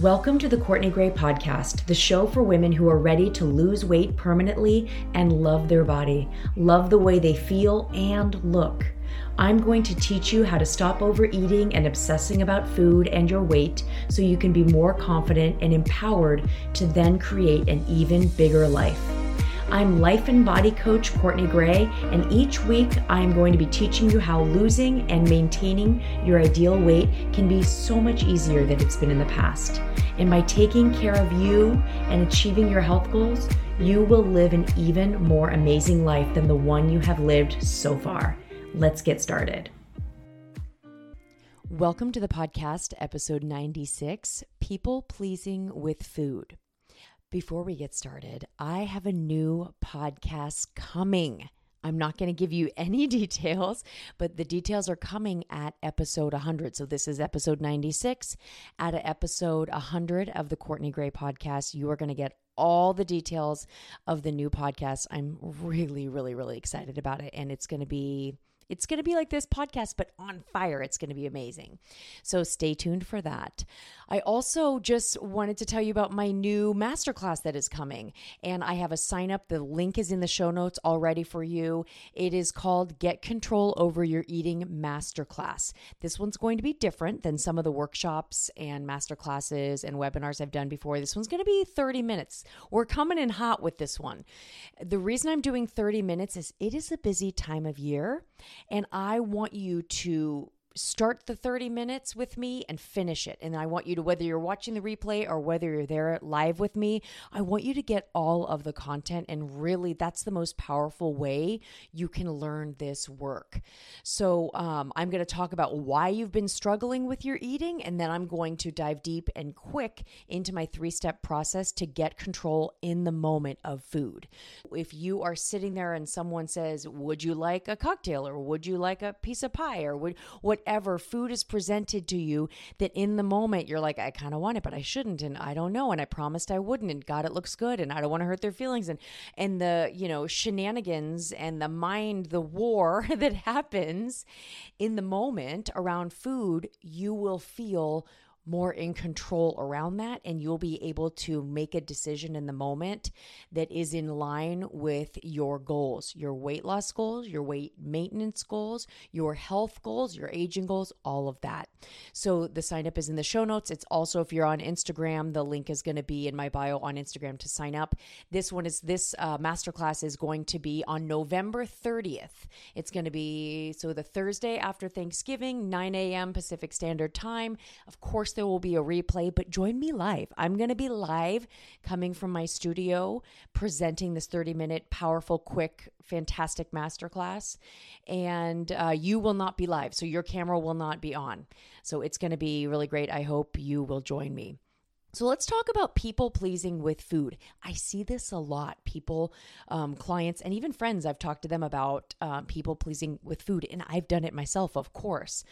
Welcome to the Courtney Gray Podcast, the show for women who are ready to lose weight permanently and love their body, love the way they feel and look. I'm going to teach you how to stop overeating and obsessing about food and your weight so you can be more confident and empowered to then create an even bigger life. I'm life and body coach Courtney Gray, and each week I am going to be teaching you how losing and maintaining your ideal weight can be so much easier than it's been in the past. And by taking care of you and achieving your health goals, you will live an even more amazing life than the one you have lived so far. Let's get started. Welcome to the podcast, episode 96 People Pleasing with Food. Before we get started, I have a new podcast coming. I'm not going to give you any details, but the details are coming at episode 100. So this is episode 96. At episode 100 of the Courtney Gray podcast, you are going to get all the details of the new podcast. I'm really, really, really excited about it. And it's going to be it's going to be like this podcast, but on fire. It's going to be amazing. So stay tuned for that. I also just wanted to tell you about my new masterclass that is coming. And I have a sign up. The link is in the show notes already for you. It is called Get Control Over Your Eating Masterclass. This one's going to be different than some of the workshops and masterclasses and webinars I've done before. This one's going to be 30 minutes. We're coming in hot with this one. The reason I'm doing 30 minutes is it is a busy time of year and I want you to start the 30 minutes with me and finish it. And I want you to, whether you're watching the replay or whether you're there live with me, I want you to get all of the content. And really, that's the most powerful way you can learn this work. So, um, I'm going to talk about why you've been struggling with your eating. And then I'm going to dive deep and quick into my three step process to get control in the moment of food. If you are sitting there and someone says, Would you like a cocktail or would you like a piece of pie or would, what whatever food is presented to you that in the moment you're like, I kind of want it, but I shouldn't. And I don't know. And I promised I wouldn't. And God, it looks good. And I don't want to hurt their feelings. And, and the, you know, shenanigans and the mind, the war that happens in the moment around food, you will feel more in control around that and you'll be able to make a decision in the moment that is in line with your goals your weight loss goals your weight maintenance goals your health goals your aging goals all of that. So the sign up is in the show notes. It's also if you're on instagram the link is going to be in my bio on instagram to sign up. This one is this uh, masterclass is going to be on november 30th it's going to be so the thursday after thanksgiving 9 a.m pacific standard time. Of course there will be a replay, but join me live. I'm going to be live coming from my studio presenting this 30 minute, powerful, quick, fantastic masterclass. And uh, you will not be live, so your camera will not be on. So it's going to be really great. I hope you will join me. So let's talk about people pleasing with food. I see this a lot. People, um, clients, and even friends, I've talked to them about uh, people pleasing with food, and I've done it myself, of course.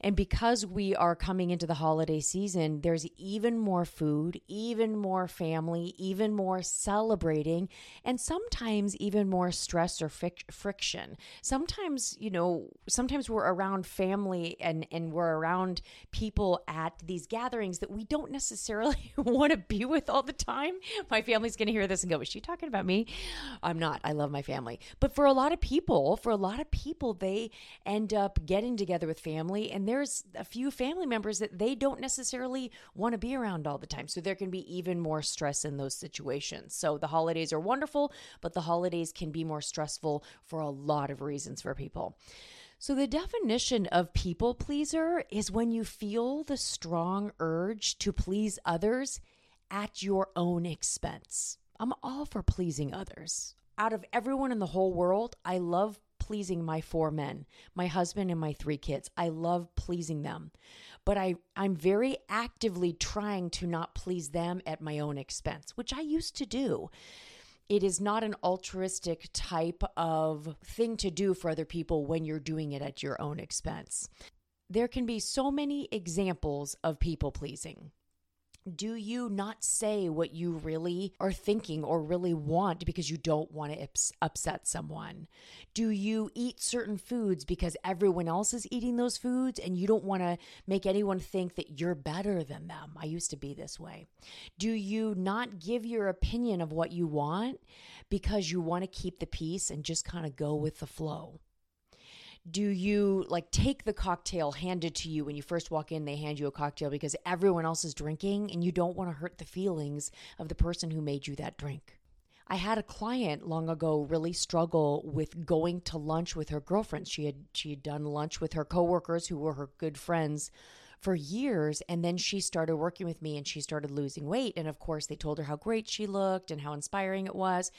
And because we are coming into the holiday season, there's even more food, even more family, even more celebrating, and sometimes even more stress or friction. Sometimes, you know, sometimes we're around family and, and we're around people at these gatherings that we don't necessarily want to be with all the time. My family's going to hear this and go, Is she talking about me? I'm not. I love my family. But for a lot of people, for a lot of people, they end up getting together with family and there's a few family members that they don't necessarily want to be around all the time. So there can be even more stress in those situations. So the holidays are wonderful, but the holidays can be more stressful for a lot of reasons for people. So, the definition of people pleaser is when you feel the strong urge to please others at your own expense. I'm all for pleasing others. Out of everyone in the whole world, I love pleasing my four men, my husband and my three kids. I love pleasing them. But I, I'm very actively trying to not please them at my own expense, which I used to do. It is not an altruistic type of thing to do for other people when you're doing it at your own expense. There can be so many examples of people pleasing. Do you not say what you really are thinking or really want because you don't want to ups- upset someone? Do you eat certain foods because everyone else is eating those foods and you don't want to make anyone think that you're better than them? I used to be this way. Do you not give your opinion of what you want because you want to keep the peace and just kind of go with the flow? Do you like take the cocktail handed to you when you first walk in they hand you a cocktail because everyone else is drinking and you don't want to hurt the feelings of the person who made you that drink I had a client long ago really struggle with going to lunch with her girlfriends. She had she had done lunch with her coworkers who were her good friends for years. And then she started working with me and she started losing weight. And of course, they told her how great she looked and how inspiring it was.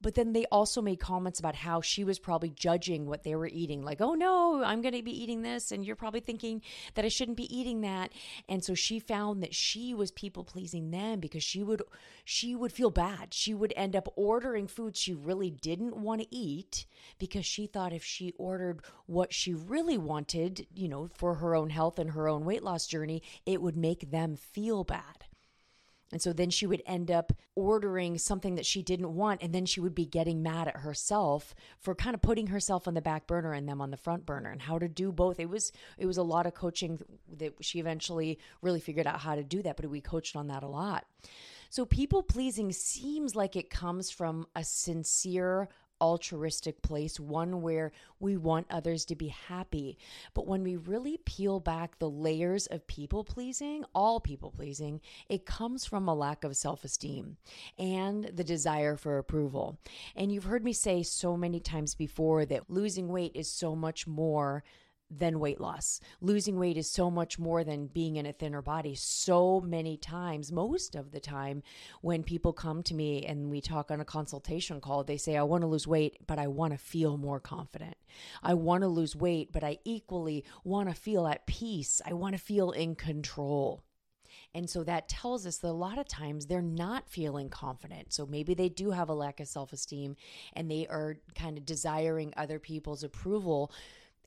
But then they also made comments about how she was probably judging what they were eating. Like, oh no, I'm going to be eating this. And you're probably thinking that I shouldn't be eating that. And so she found that she was people pleasing them because she would, she would feel bad. She would end up ordering food she really didn't want to eat because she thought if she ordered what she really wanted, you know, for her own health and her own weight weight loss journey, it would make them feel bad. And so then she would end up ordering something that she didn't want. And then she would be getting mad at herself for kind of putting herself on the back burner and them on the front burner and how to do both. It was, it was a lot of coaching that she eventually really figured out how to do that. But we coached on that a lot. So people pleasing seems like it comes from a sincere altruistic place, one where we want others to be happy. But when we really peel back the layers of people pleasing, all people pleasing, it comes from a lack of self esteem and the desire for approval. And you've heard me say so many times before that losing weight is so much more than weight loss. Losing weight is so much more than being in a thinner body. So many times, most of the time, when people come to me and we talk on a consultation call, they say, I want to lose weight, but I want to feel more confident. I want to lose weight, but I equally want to feel at peace. I want to feel in control. And so that tells us that a lot of times they're not feeling confident. So maybe they do have a lack of self esteem and they are kind of desiring other people's approval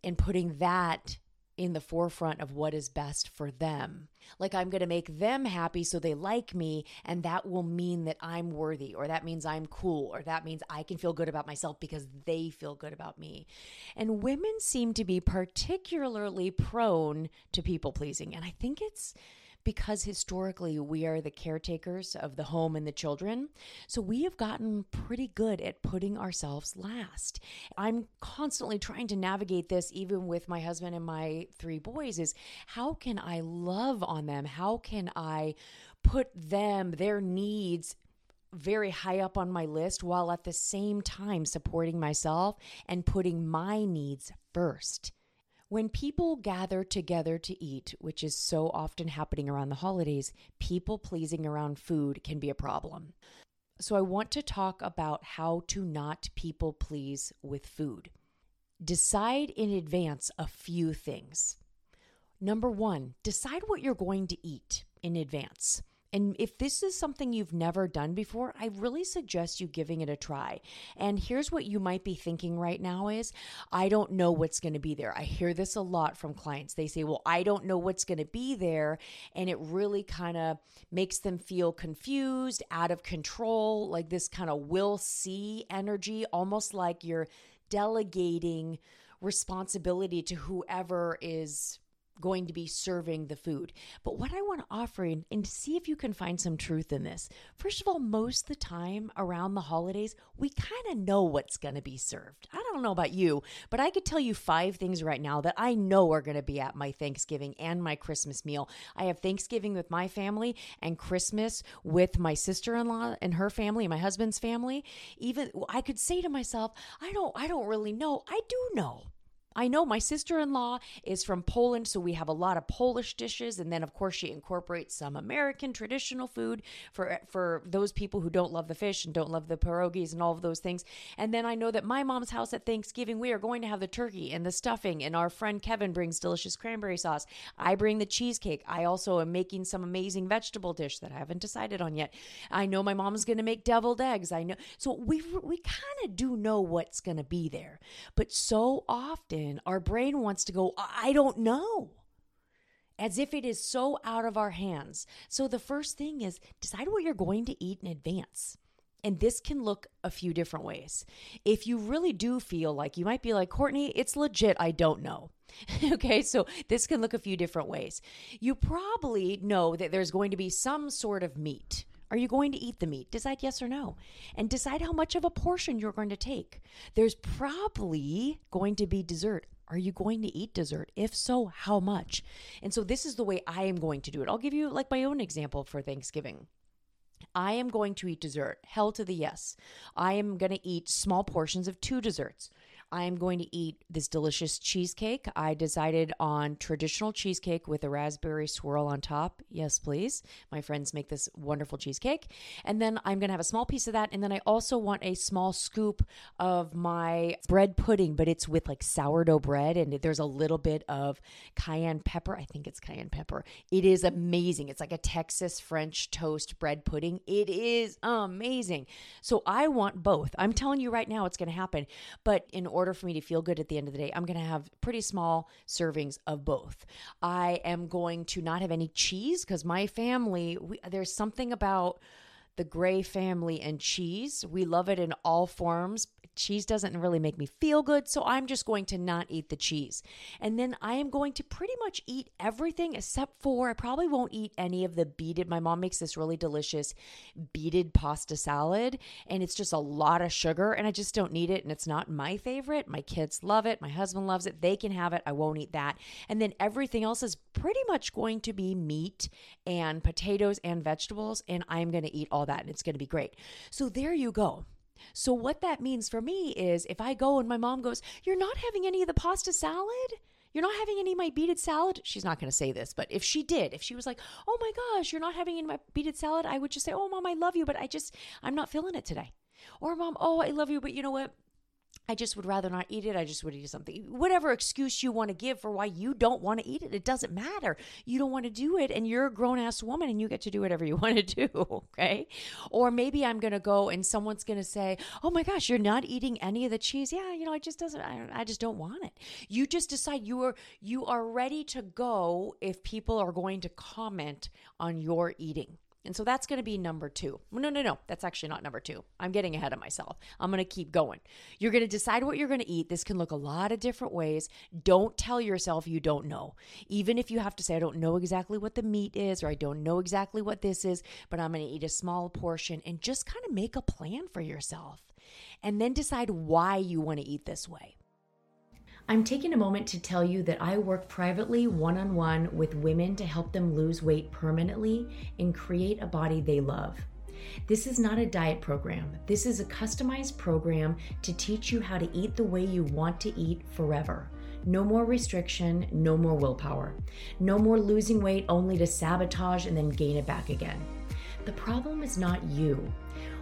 and putting that in the forefront of what is best for them. Like I'm going to make them happy so they like me, and that will mean that I'm worthy, or that means I'm cool, or that means I can feel good about myself because they feel good about me. And women seem to be particularly prone to people pleasing. And I think it's because historically we are the caretakers of the home and the children. So we have gotten pretty good at putting ourselves last. I'm constantly trying to navigate this, even with my husband and my three boys, is how can I love on them? How can I put them, their needs, very high up on my list while at the same time supporting myself and putting my needs first. When people gather together to eat, which is so often happening around the holidays, people pleasing around food can be a problem. So, I want to talk about how to not people please with food. Decide in advance a few things. Number one, decide what you're going to eat in advance. And if this is something you've never done before, I really suggest you giving it a try. And here's what you might be thinking right now is, I don't know what's going to be there. I hear this a lot from clients. They say, "Well, I don't know what's going to be there." And it really kind of makes them feel confused, out of control, like this kind of will see energy, almost like you're delegating responsibility to whoever is going to be serving the food. But what I want to offer and, and see if you can find some truth in this. First of all, most the time around the holidays, we kind of know what's going to be served. I don't know about you, but I could tell you five things right now that I know are going to be at my Thanksgiving and my Christmas meal. I have Thanksgiving with my family and Christmas with my sister-in-law and her family, and my husband's family. Even I could say to myself, I don't I don't really know. I do know. I know my sister in law is from Poland, so we have a lot of Polish dishes. And then, of course, she incorporates some American traditional food for, for those people who don't love the fish and don't love the pierogies and all of those things. And then I know that my mom's house at Thanksgiving, we are going to have the turkey and the stuffing. And our friend Kevin brings delicious cranberry sauce. I bring the cheesecake. I also am making some amazing vegetable dish that I haven't decided on yet. I know my mom's going to make deviled eggs. I know. So we, we kind of do know what's going to be there. But so often, our brain wants to go, I don't know. as if it is so out of our hands. So the first thing is decide what you're going to eat in advance. And this can look a few different ways. If you really do feel like you might be like, Courtney, it's legit, I don't know. okay, so this can look a few different ways. You probably know that there's going to be some sort of meat. Are you going to eat the meat? Decide yes or no. And decide how much of a portion you're going to take. There's probably going to be dessert. Are you going to eat dessert? If so, how much? And so this is the way I am going to do it. I'll give you like my own example for Thanksgiving. I am going to eat dessert. Hell to the yes. I am going to eat small portions of two desserts. I am going to eat this delicious cheesecake. I decided on traditional cheesecake with a raspberry swirl on top. Yes, please. My friends make this wonderful cheesecake. And then I'm going to have a small piece of that. And then I also want a small scoop of my bread pudding, but it's with like sourdough bread and there's a little bit of cayenne pepper. I think it's cayenne pepper. It is amazing. It's like a Texas French toast bread pudding. It is amazing. So I want both. I'm telling you right now, it's going to happen. But in order order for me to feel good at the end of the day, I'm going to have pretty small servings of both. I am going to not have any cheese because my family, we, there's something about the Gray family and cheese. We love it in all forms, cheese doesn't really make me feel good, so I'm just going to not eat the cheese. And then I am going to pretty much eat everything except for I probably won't eat any of the beaded. My mom makes this really delicious beaded pasta salad, and it's just a lot of sugar, and I just don't need it. And it's not my favorite. My kids love it. My husband loves it. They can have it. I won't eat that. And then everything else is pretty much going to be meat and potatoes and vegetables, and I'm going to eat all that, and it's going to be great. So there you go. So, what that means for me is if I go and my mom goes, You're not having any of the pasta salad? You're not having any of my beaded salad? She's not going to say this, but if she did, if she was like, Oh my gosh, you're not having any of my beaded salad, I would just say, Oh, mom, I love you, but I just, I'm not feeling it today. Or, mom, oh, I love you, but you know what? I just would rather not eat it. I just would eat something. Whatever excuse you want to give for why you don't want to eat it, it doesn't matter. You don't want to do it, and you're a grown ass woman and you get to do whatever you want to do. Okay. Or maybe I'm going to go and someone's going to say, Oh my gosh, you're not eating any of the cheese. Yeah, you know, it just doesn't, I, I just don't want it. You just decide you are, you are ready to go if people are going to comment on your eating. And so that's going to be number two. No, no, no. That's actually not number two. I'm getting ahead of myself. I'm going to keep going. You're going to decide what you're going to eat. This can look a lot of different ways. Don't tell yourself you don't know. Even if you have to say, I don't know exactly what the meat is, or I don't know exactly what this is, but I'm going to eat a small portion and just kind of make a plan for yourself. And then decide why you want to eat this way. I'm taking a moment to tell you that I work privately one on one with women to help them lose weight permanently and create a body they love. This is not a diet program. This is a customized program to teach you how to eat the way you want to eat forever. No more restriction, no more willpower. No more losing weight only to sabotage and then gain it back again. The problem is not you.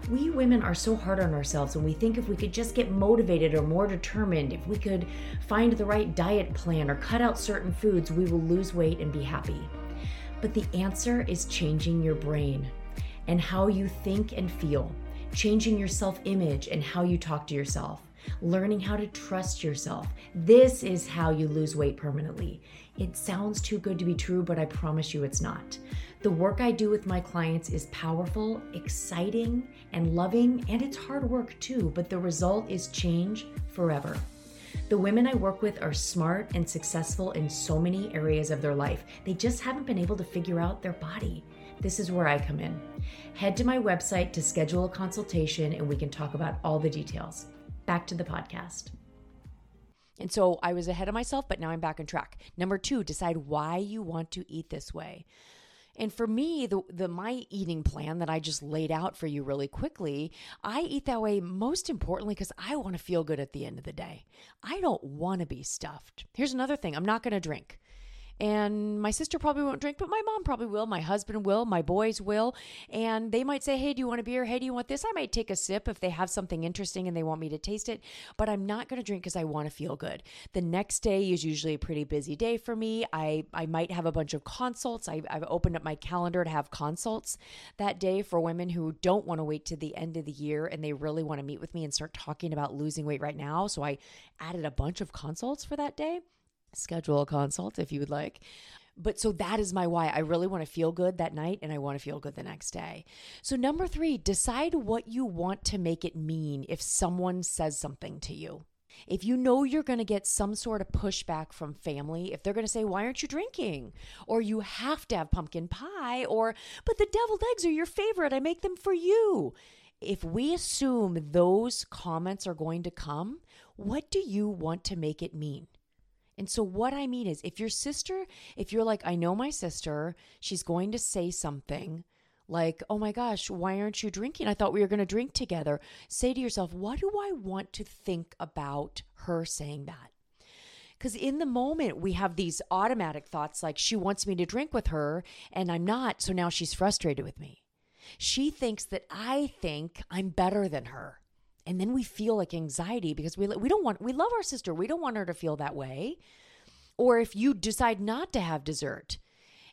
We women are so hard on ourselves when we think if we could just get motivated or more determined, if we could find the right diet plan or cut out certain foods, we will lose weight and be happy. But the answer is changing your brain and how you think and feel, changing your self image and how you talk to yourself, learning how to trust yourself. This is how you lose weight permanently. It sounds too good to be true, but I promise you it's not. The work I do with my clients is powerful, exciting, and loving, and it's hard work too, but the result is change forever. The women I work with are smart and successful in so many areas of their life. They just haven't been able to figure out their body. This is where I come in. Head to my website to schedule a consultation and we can talk about all the details. Back to the podcast. And so I was ahead of myself, but now I'm back on track. Number two, decide why you want to eat this way. And for me, the the my eating plan that I just laid out for you really quickly, I eat that way most importantly because I want to feel good at the end of the day. I don't want to be stuffed. Here's another thing: I'm not going to drink. And my sister probably won't drink, but my mom probably will. My husband will. My boys will. And they might say, Hey, do you want a beer? Hey, do you want this? I might take a sip if they have something interesting and they want me to taste it. But I'm not going to drink because I want to feel good. The next day is usually a pretty busy day for me. I, I might have a bunch of consults. I, I've opened up my calendar to have consults that day for women who don't want to wait to the end of the year and they really want to meet with me and start talking about losing weight right now. So I added a bunch of consults for that day schedule a consult if you would like. But so that is my why. I really want to feel good that night and I want to feel good the next day. So, number three, decide what you want to make it mean if someone says something to you. If you know you're going to get some sort of pushback from family, if they're going to say, Why aren't you drinking? Or you have to have pumpkin pie, or, But the deviled eggs are your favorite. I make them for you. If we assume those comments are going to come, what do you want to make it mean? And so, what I mean is, if your sister, if you're like, I know my sister, she's going to say something like, oh my gosh, why aren't you drinking? I thought we were going to drink together. Say to yourself, what do I want to think about her saying that? Because in the moment, we have these automatic thoughts like, she wants me to drink with her and I'm not. So now she's frustrated with me. She thinks that I think I'm better than her. And then we feel like anxiety because we, we don't want, we love our sister. We don't want her to feel that way. Or if you decide not to have dessert,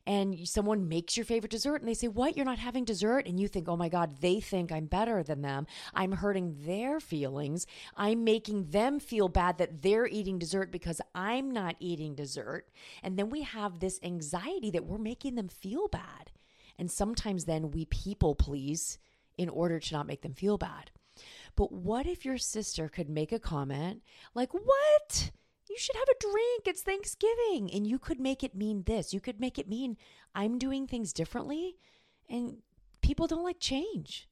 and someone makes your favorite dessert and they say, What? You're not having dessert? And you think, Oh my God, they think I'm better than them. I'm hurting their feelings. I'm making them feel bad that they're eating dessert because I'm not eating dessert. And then we have this anxiety that we're making them feel bad. And sometimes then we people please in order to not make them feel bad. But what if your sister could make a comment like, What? you should have a drink. It's Thanksgiving. And you could make it mean this. You could make it mean I'm doing things differently and people don't like change.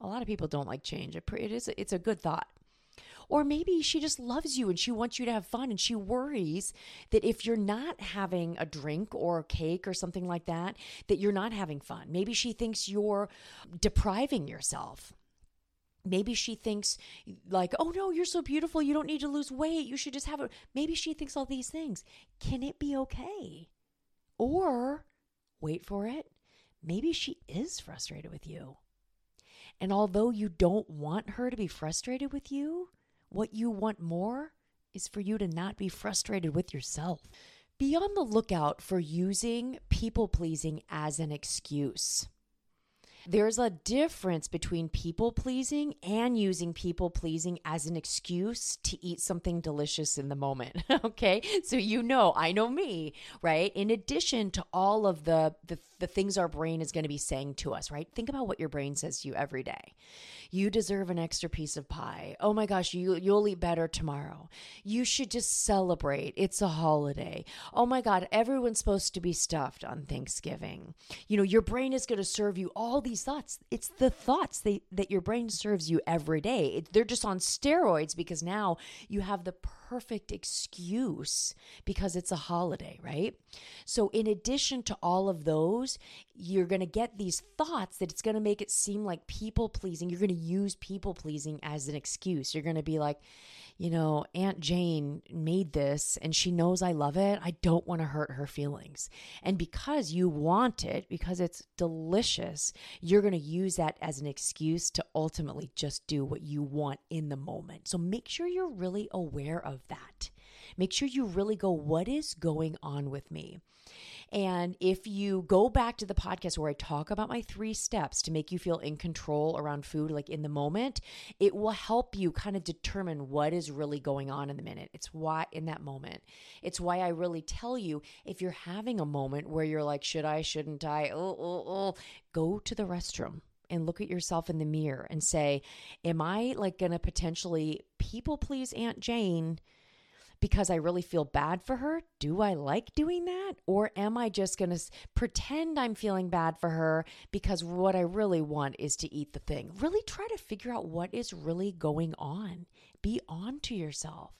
A lot of people don't like change. It is it's a good thought. Or maybe she just loves you and she wants you to have fun and she worries that if you're not having a drink or a cake or something like that, that you're not having fun. Maybe she thinks you're depriving yourself maybe she thinks like oh no you're so beautiful you don't need to lose weight you should just have it maybe she thinks all these things. Can it be okay? Or wait for it maybe she is frustrated with you. And although you don't want her to be frustrated with you what you want more is for you to not be frustrated with yourself. Be on the lookout for using people pleasing as an excuse there's a difference between people pleasing and using people pleasing as an excuse to eat something delicious in the moment. okay. So, you know, I know me, right? In addition to all of the, the, the things our brain is going to be saying to us, right? Think about what your brain says to you every day. You deserve an extra piece of pie. Oh my gosh, you, you'll eat better tomorrow. You should just celebrate. It's a holiday. Oh my God, everyone's supposed to be stuffed on Thanksgiving. You know, your brain is going to serve you all these thoughts. It's the thoughts they, that your brain serves you every day. It, they're just on steroids because now you have the excuse because it's a holiday, right? So, in addition to all of those, you're going to get these thoughts that it's going to make it seem like people pleasing. You're going to use people pleasing as an excuse. You're going to be like, you know, Aunt Jane made this and she knows I love it. I don't want to hurt her feelings. And because you want it, because it's delicious, you're going to use that as an excuse to ultimately just do what you want in the moment. So make sure you're really aware of that. Make sure you really go, what is going on with me? And if you go back to the podcast where I talk about my three steps to make you feel in control around food, like in the moment, it will help you kind of determine what is really going on in the minute. It's why in that moment. It's why I really tell you if you're having a moment where you're like, should I, shouldn't I? Oh, oh, oh, go to the restroom and look at yourself in the mirror and say, Am I like going to potentially people please Aunt Jane because I really feel bad for her? Do I like doing that? Or am I just going to pretend I'm feeling bad for her because what I really want is to eat the thing? Really try to figure out what is really going on. Be on to yourself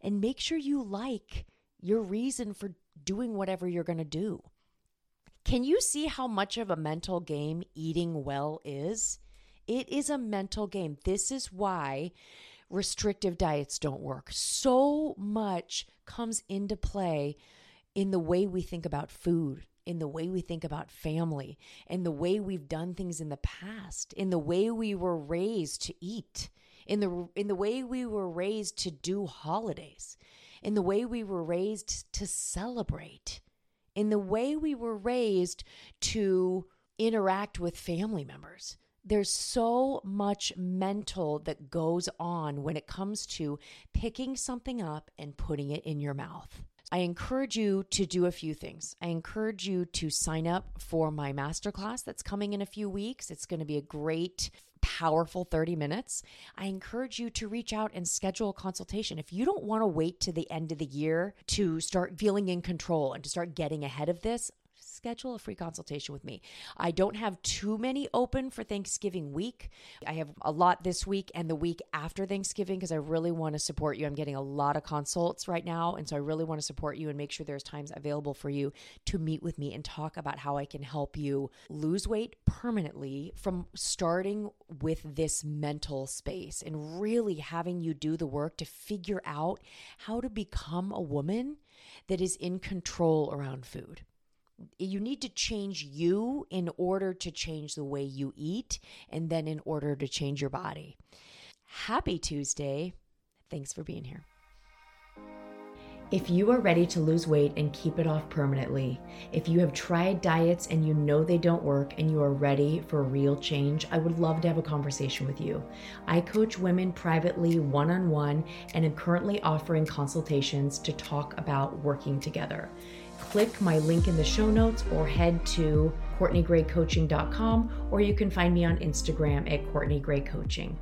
and make sure you like your reason for doing whatever you're going to do. Can you see how much of a mental game eating well is? It is a mental game. This is why restrictive diets don't work. So much comes into play in the way we think about food, in the way we think about family, in the way we've done things in the past, in the way we were raised to eat, in the in the way we were raised to do holidays, in the way we were raised to celebrate, in the way we were raised to interact with family members there's so much mental that goes on when it comes to picking something up and putting it in your mouth. I encourage you to do a few things. I encourage you to sign up for my masterclass that's coming in a few weeks. It's going to be a great powerful 30 minutes, I encourage you to reach out and schedule a consultation. If you don't want to wait to the end of the year to start feeling in control and to start getting ahead of this, schedule a free consultation with me. I don't have too many open for Thanksgiving week. I have a lot this week and the week after Thanksgiving because I really want to support you. I'm getting a lot of consults right now. And so I really want to support you and make sure there's times available for you to meet with me and talk about how I can help you lose weight permanently from starting with this mental space and really having you do the work to figure out how to become a woman that is in control around food you need to change you in order to change the way you eat and then in order to change your body. Happy Tuesday. Thanks for being here. If you are ready to lose weight and keep it off permanently, if you have tried diets and you know they don't work and you are ready for real change, I would love to have a conversation with you. I coach women privately one on one and am currently offering consultations to talk about working together click my link in the show notes or head to CourtneyGrayCoaching.com or you can find me on Instagram at CourtneyGrayCoaching. Coaching.